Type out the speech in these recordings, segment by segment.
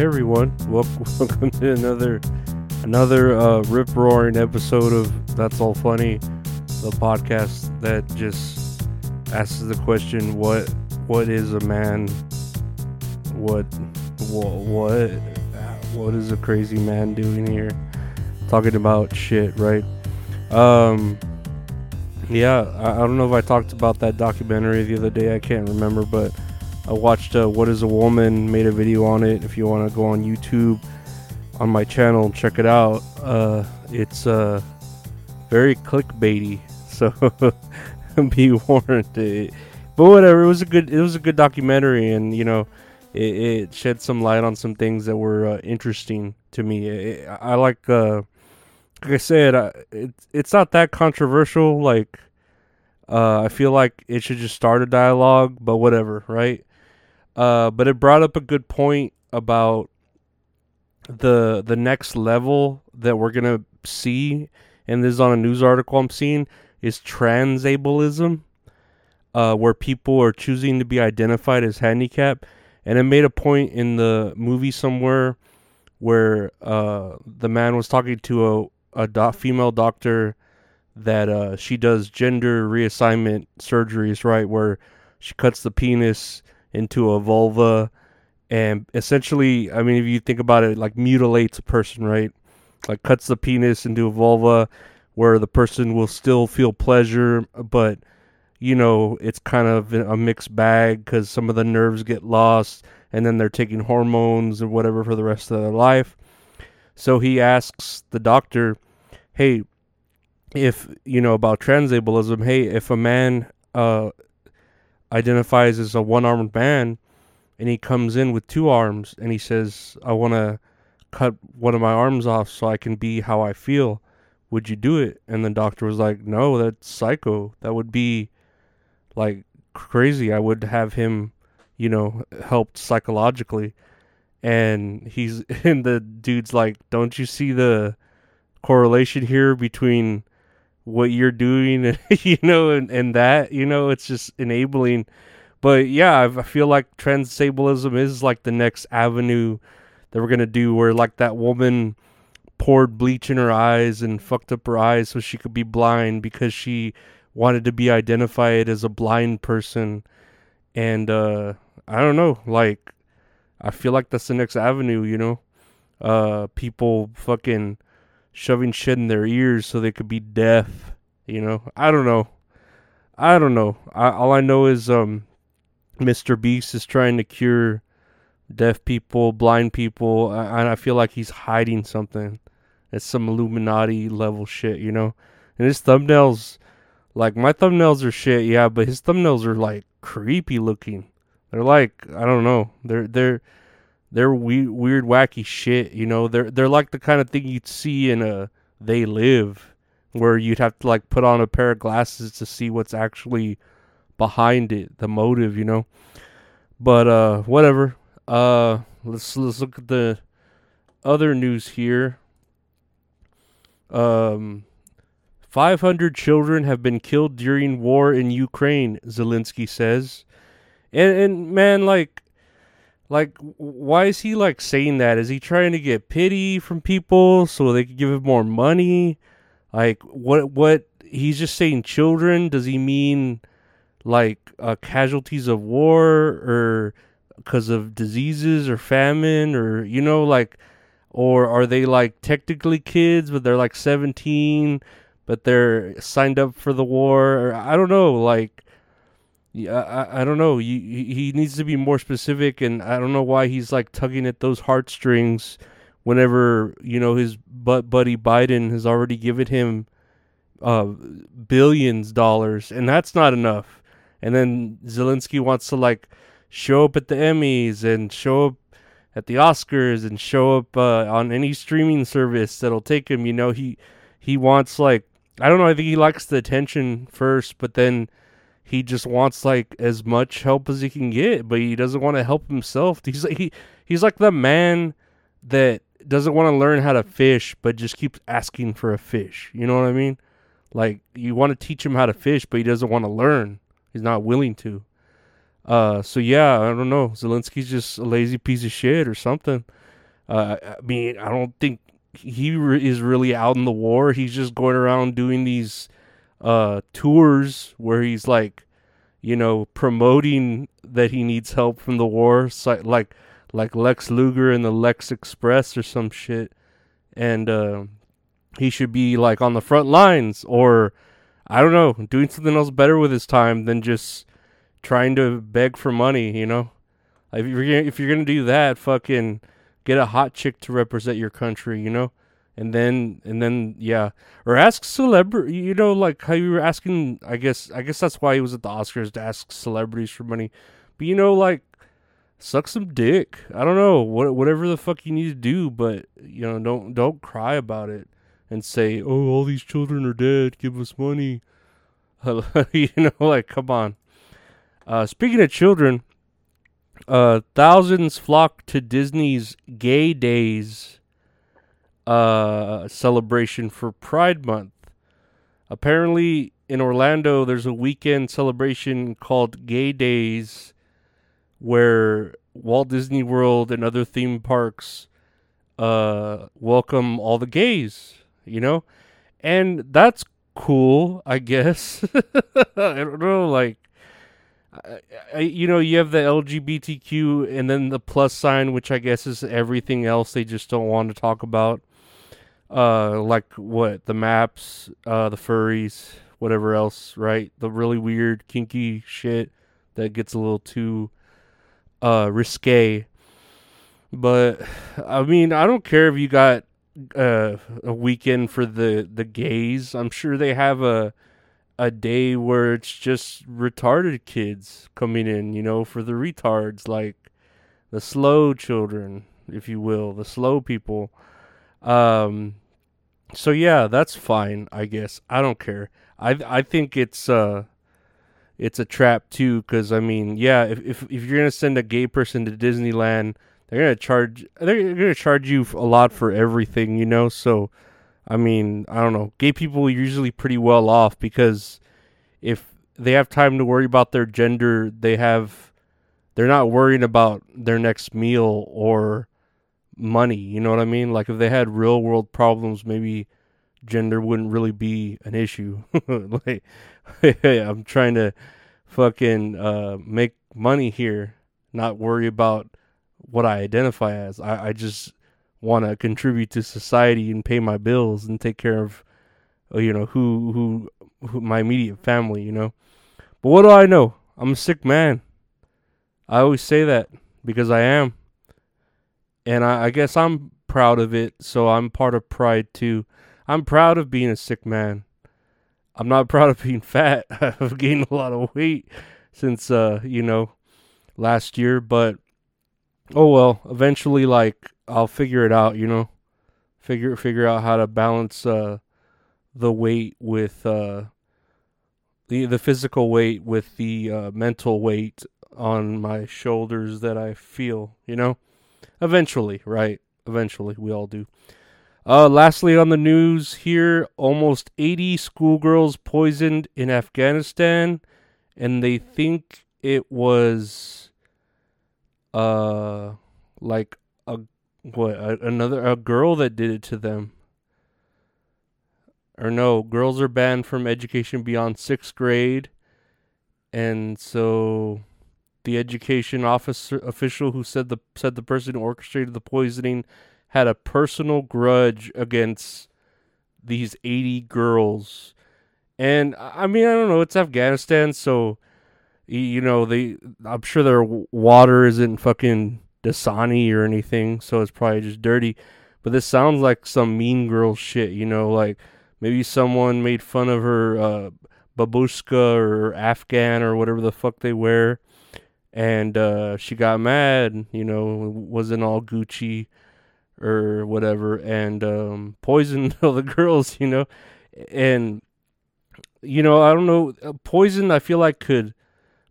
Hey everyone, welcome, welcome to another another uh, rip roaring episode of That's All Funny, the podcast that just asks the question what what is a man? What what what what is a crazy man doing here? Talking about shit, right? Um yeah, I, I don't know if I talked about that documentary the other day. I can't remember, but I watched uh, What is a Woman, made a video on it. If you want to go on YouTube on my channel, and check it out. Uh, it's uh, very clickbaity, so be warned. But whatever, it was a good it was a good documentary, and you know, it, it shed some light on some things that were uh, interesting to me. It, I like, uh, like I said, uh, it, it's not that controversial. Like, uh, I feel like it should just start a dialogue, but whatever, right? Uh, but it brought up a good point about the the next level that we're gonna see, and this is on a news article I'm seeing, is transableism, uh, where people are choosing to be identified as handicapped. And it made a point in the movie somewhere where uh, the man was talking to a, a do- female doctor that uh, she does gender reassignment surgeries, right? Where she cuts the penis into a vulva and essentially i mean if you think about it like mutilates a person right? Like cuts the penis into a vulva where the person will still feel pleasure but you know it's kind of a mixed bag because some of the nerves get lost and then they're taking hormones or whatever for the rest of their life. So he asks the doctor hey if you know about transableism hey if a man uh identifies as a one armed man and he comes in with two arms and he says, I want to cut one of my arms off so I can be how I feel. Would you do it? And the doctor was like, No, that's psycho. That would be like crazy. I would have him, you know, helped psychologically. And he's, and the dude's like, Don't you see the correlation here between what you're doing, you know, and, and that, you know, it's just enabling. But yeah, I feel like transableism is like the next avenue that we're gonna do, where like that woman poured bleach in her eyes and fucked up her eyes so she could be blind because she wanted to be identified as a blind person, and uh, I don't know, like I feel like that's the next avenue, you know, uh, people fucking shoving shit in their ears so they could be deaf. You know, I don't know. I don't know. I, all I know is um, Mr. Beast is trying to cure deaf people, blind people, and I feel like he's hiding something. It's some Illuminati level shit, you know. And his thumbnails, like my thumbnails are shit, yeah, but his thumbnails are like creepy looking. They're like I don't know. They're they're they're weird, weird, wacky shit. You know, they're they're like the kind of thing you'd see in a They Live, where you'd have to like put on a pair of glasses to see what's actually behind it, the motive. You know, but uh, whatever. Uh, let's let's look at the other news here. Um. 500 children have been killed during war in Ukraine, Zelensky says. And and man like like, why is he like saying that? Is he trying to get pity from people so they could give him more money? Like, what? What? He's just saying children. Does he mean like uh, casualties of war or because of diseases or famine or you know like, or are they like technically kids but they're like seventeen but they're signed up for the war? Or, I don't know. Like yeah, I, I don't know. He, he needs to be more specific, and I don't know why he's like tugging at those heartstrings whenever you know his butt buddy Biden has already given him uh, billions dollars, and that's not enough. And then Zelensky wants to like show up at the Emmys and show up at the Oscars and show up uh, on any streaming service that'll take him. You know, he he wants like I don't know. I think he likes the attention first, but then he just wants like as much help as he can get, but he doesn't want to help himself. He's like he he's like the man that doesn't want to learn how to fish but just keeps asking for a fish. You know what I mean? Like you want to teach him how to fish, but he doesn't want to learn. He's not willing to. Uh, so yeah, I don't know. Zelensky's just a lazy piece of shit or something. Uh, I mean, I don't think he re- is really out in the war. He's just going around doing these uh tours where he's like, you know, promoting that he needs help from the war, so, like like Lex Luger and the Lex Express or some shit, and uh, he should be like on the front lines or I don't know, doing something else better with his time than just trying to beg for money. You know, if you're if you're gonna do that, fucking get a hot chick to represent your country. You know, and then and then yeah, or ask celebrity. You know, like how you were asking. I guess I guess that's why he was at the Oscars to ask celebrities for money. But you know, like suck some dick. I don't know what whatever the fuck you need to do, but you know, don't don't cry about it and say, "Oh, all these children are dead. Give us money." you know, like come on. Uh, speaking of children, uh, thousands flock to Disney's Gay Days uh, celebration for Pride Month. Apparently, in Orlando, there's a weekend celebration called Gay Days where Walt Disney World and other theme parks uh, welcome all the gays you know? And that's cool, I guess. I don't know, like, I, I, you know, you have the LGBTQ and then the plus sign, which I guess is everything else they just don't want to talk about. Uh, like what the maps, uh, the furries, whatever else, right? The really weird, kinky shit that gets a little too uh risque. But I mean, I don't care if you got uh, a weekend for the the gays. I'm sure they have a a day where it's just retarded kids coming in, you know, for the retards like the slow children, if you will, the slow people. Um so yeah, that's fine, I guess. I don't care. I I think it's uh it's a trap too cuz I mean, yeah, if if if you're going to send a gay person to Disneyland they're gonna charge they're gonna charge you a lot for everything, you know. So, I mean, I don't know. Gay people are usually pretty well off because if they have time to worry about their gender, they have they're not worrying about their next meal or money. You know what I mean? Like if they had real world problems, maybe gender wouldn't really be an issue. like, I'm trying to fucking uh, make money here, not worry about what I identify as. I, I just want to contribute to society and pay my bills and take care of, uh, you know, who, who, who my immediate family, you know. But what do I know? I'm a sick man. I always say that because I am. And I, I guess I'm proud of it, so I'm part of pride too. I'm proud of being a sick man. I'm not proud of being fat. I've gained a lot of weight since uh, you know, last year, but oh well, eventually like I'll figure it out, you know. Figure figure out how to balance uh the weight with uh the the physical weight with the uh, mental weight on my shoulders that I feel, you know? Eventually, right? Eventually, we all do. Uh, lastly, on the news here, almost 80 schoolgirls poisoned in Afghanistan, and they think it was uh like a what a, another a girl that did it to them or no girls are banned from education beyond sixth grade and so the education officer official who said the said the person who orchestrated the poisoning had a personal grudge against these 80 girls. And i mean i don't know it's afghanistan so you know they i'm sure their water isn't fucking dasani or anything so it's probably just dirty. But this sounds like some mean girl shit you know like maybe someone made fun of her uh babushka or afghan or whatever the fuck they wear and uh she got mad you know wasn't all gucci or whatever and um poisoned all the girls you know and you know i don't know poison i feel like could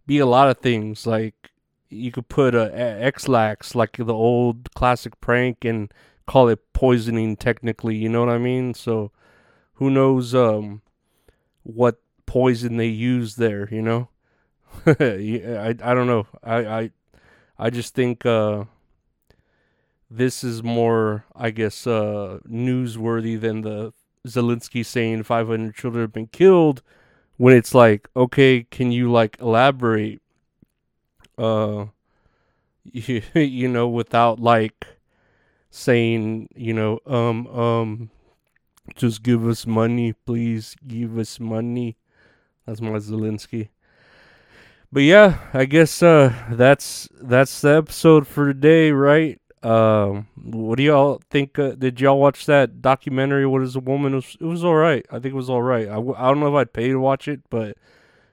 be a lot of things. Like you could put a, a Ex-Lax, like the old classic prank, and call it poisoning. Technically, you know what I mean. So who knows um, what poison they use there? You know, I I don't know. I I I just think uh, this is more, I guess, uh, newsworthy than the Zelensky saying 500 children have been killed. When it's like, okay, can you like elaborate? Uh, you, you know, without like saying, you know, um, um, just give us money, please give us money. That's my Zelensky. But yeah, I guess uh, that's that's the episode for today, right? Um, what do y'all think? Uh, did y'all watch that documentary? What is a woman? It was, it was all right. I think it was all right. I w- I don't know if I'd pay to watch it, but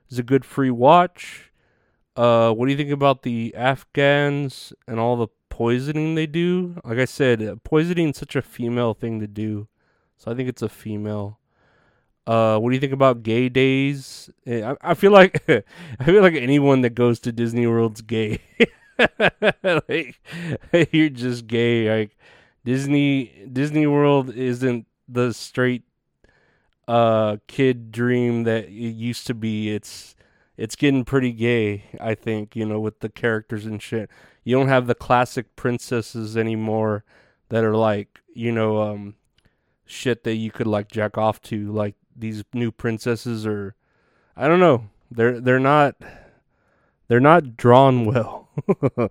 it's a good free watch. Uh, what do you think about the Afghans and all the poisoning they do? Like I said, poisoning is such a female thing to do, so I think it's a female. Uh, what do you think about gay days? Eh, I, I feel like I feel like anyone that goes to Disney World's gay. like you're just gay. Like Disney Disney World isn't the straight uh kid dream that it used to be. It's it's getting pretty gay, I think, you know, with the characters and shit. You don't have the classic princesses anymore that are like, you know, um shit that you could like jack off to like these new princesses are I don't know. They're they're not they're not drawn well.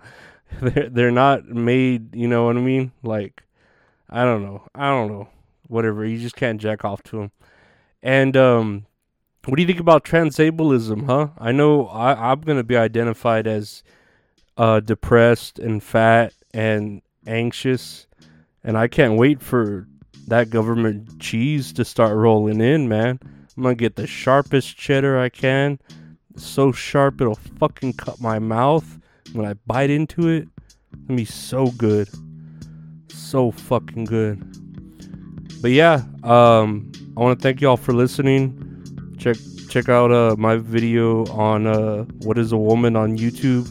they're they're not made, you know what I mean? Like I don't know. I don't know. Whatever. You just can't jack off to them. And um what do you think about transableism, huh? I know I, I'm gonna be identified as uh depressed and fat and anxious and I can't wait for that government cheese to start rolling in, man. I'm gonna get the sharpest cheddar I can. So sharp it'll fucking cut my mouth when I bite into it. Gonna be so good. So fucking good. But yeah, um, I want to thank y'all for listening. Check check out uh, my video on uh, what is a woman on YouTube.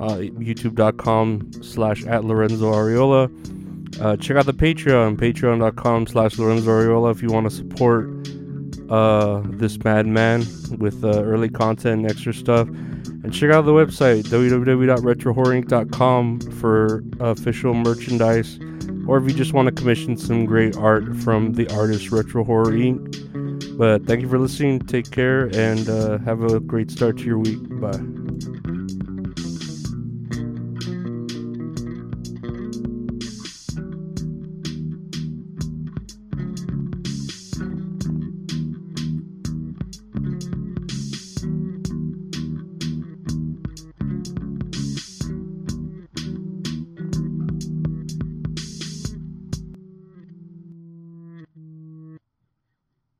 Uh, YouTube.com slash at Lorenzo Ariola. Uh, check out the Patreon, patreon.com slash Lorenzo Ariola if you want to support uh, this madman with uh, early content and extra stuff. And check out the website, www.retrohorrorinc.com for official merchandise. Or if you just want to commission some great art from the artist Retro Horror Inc. But thank you for listening. Take care and uh, have a great start to your week. Bye.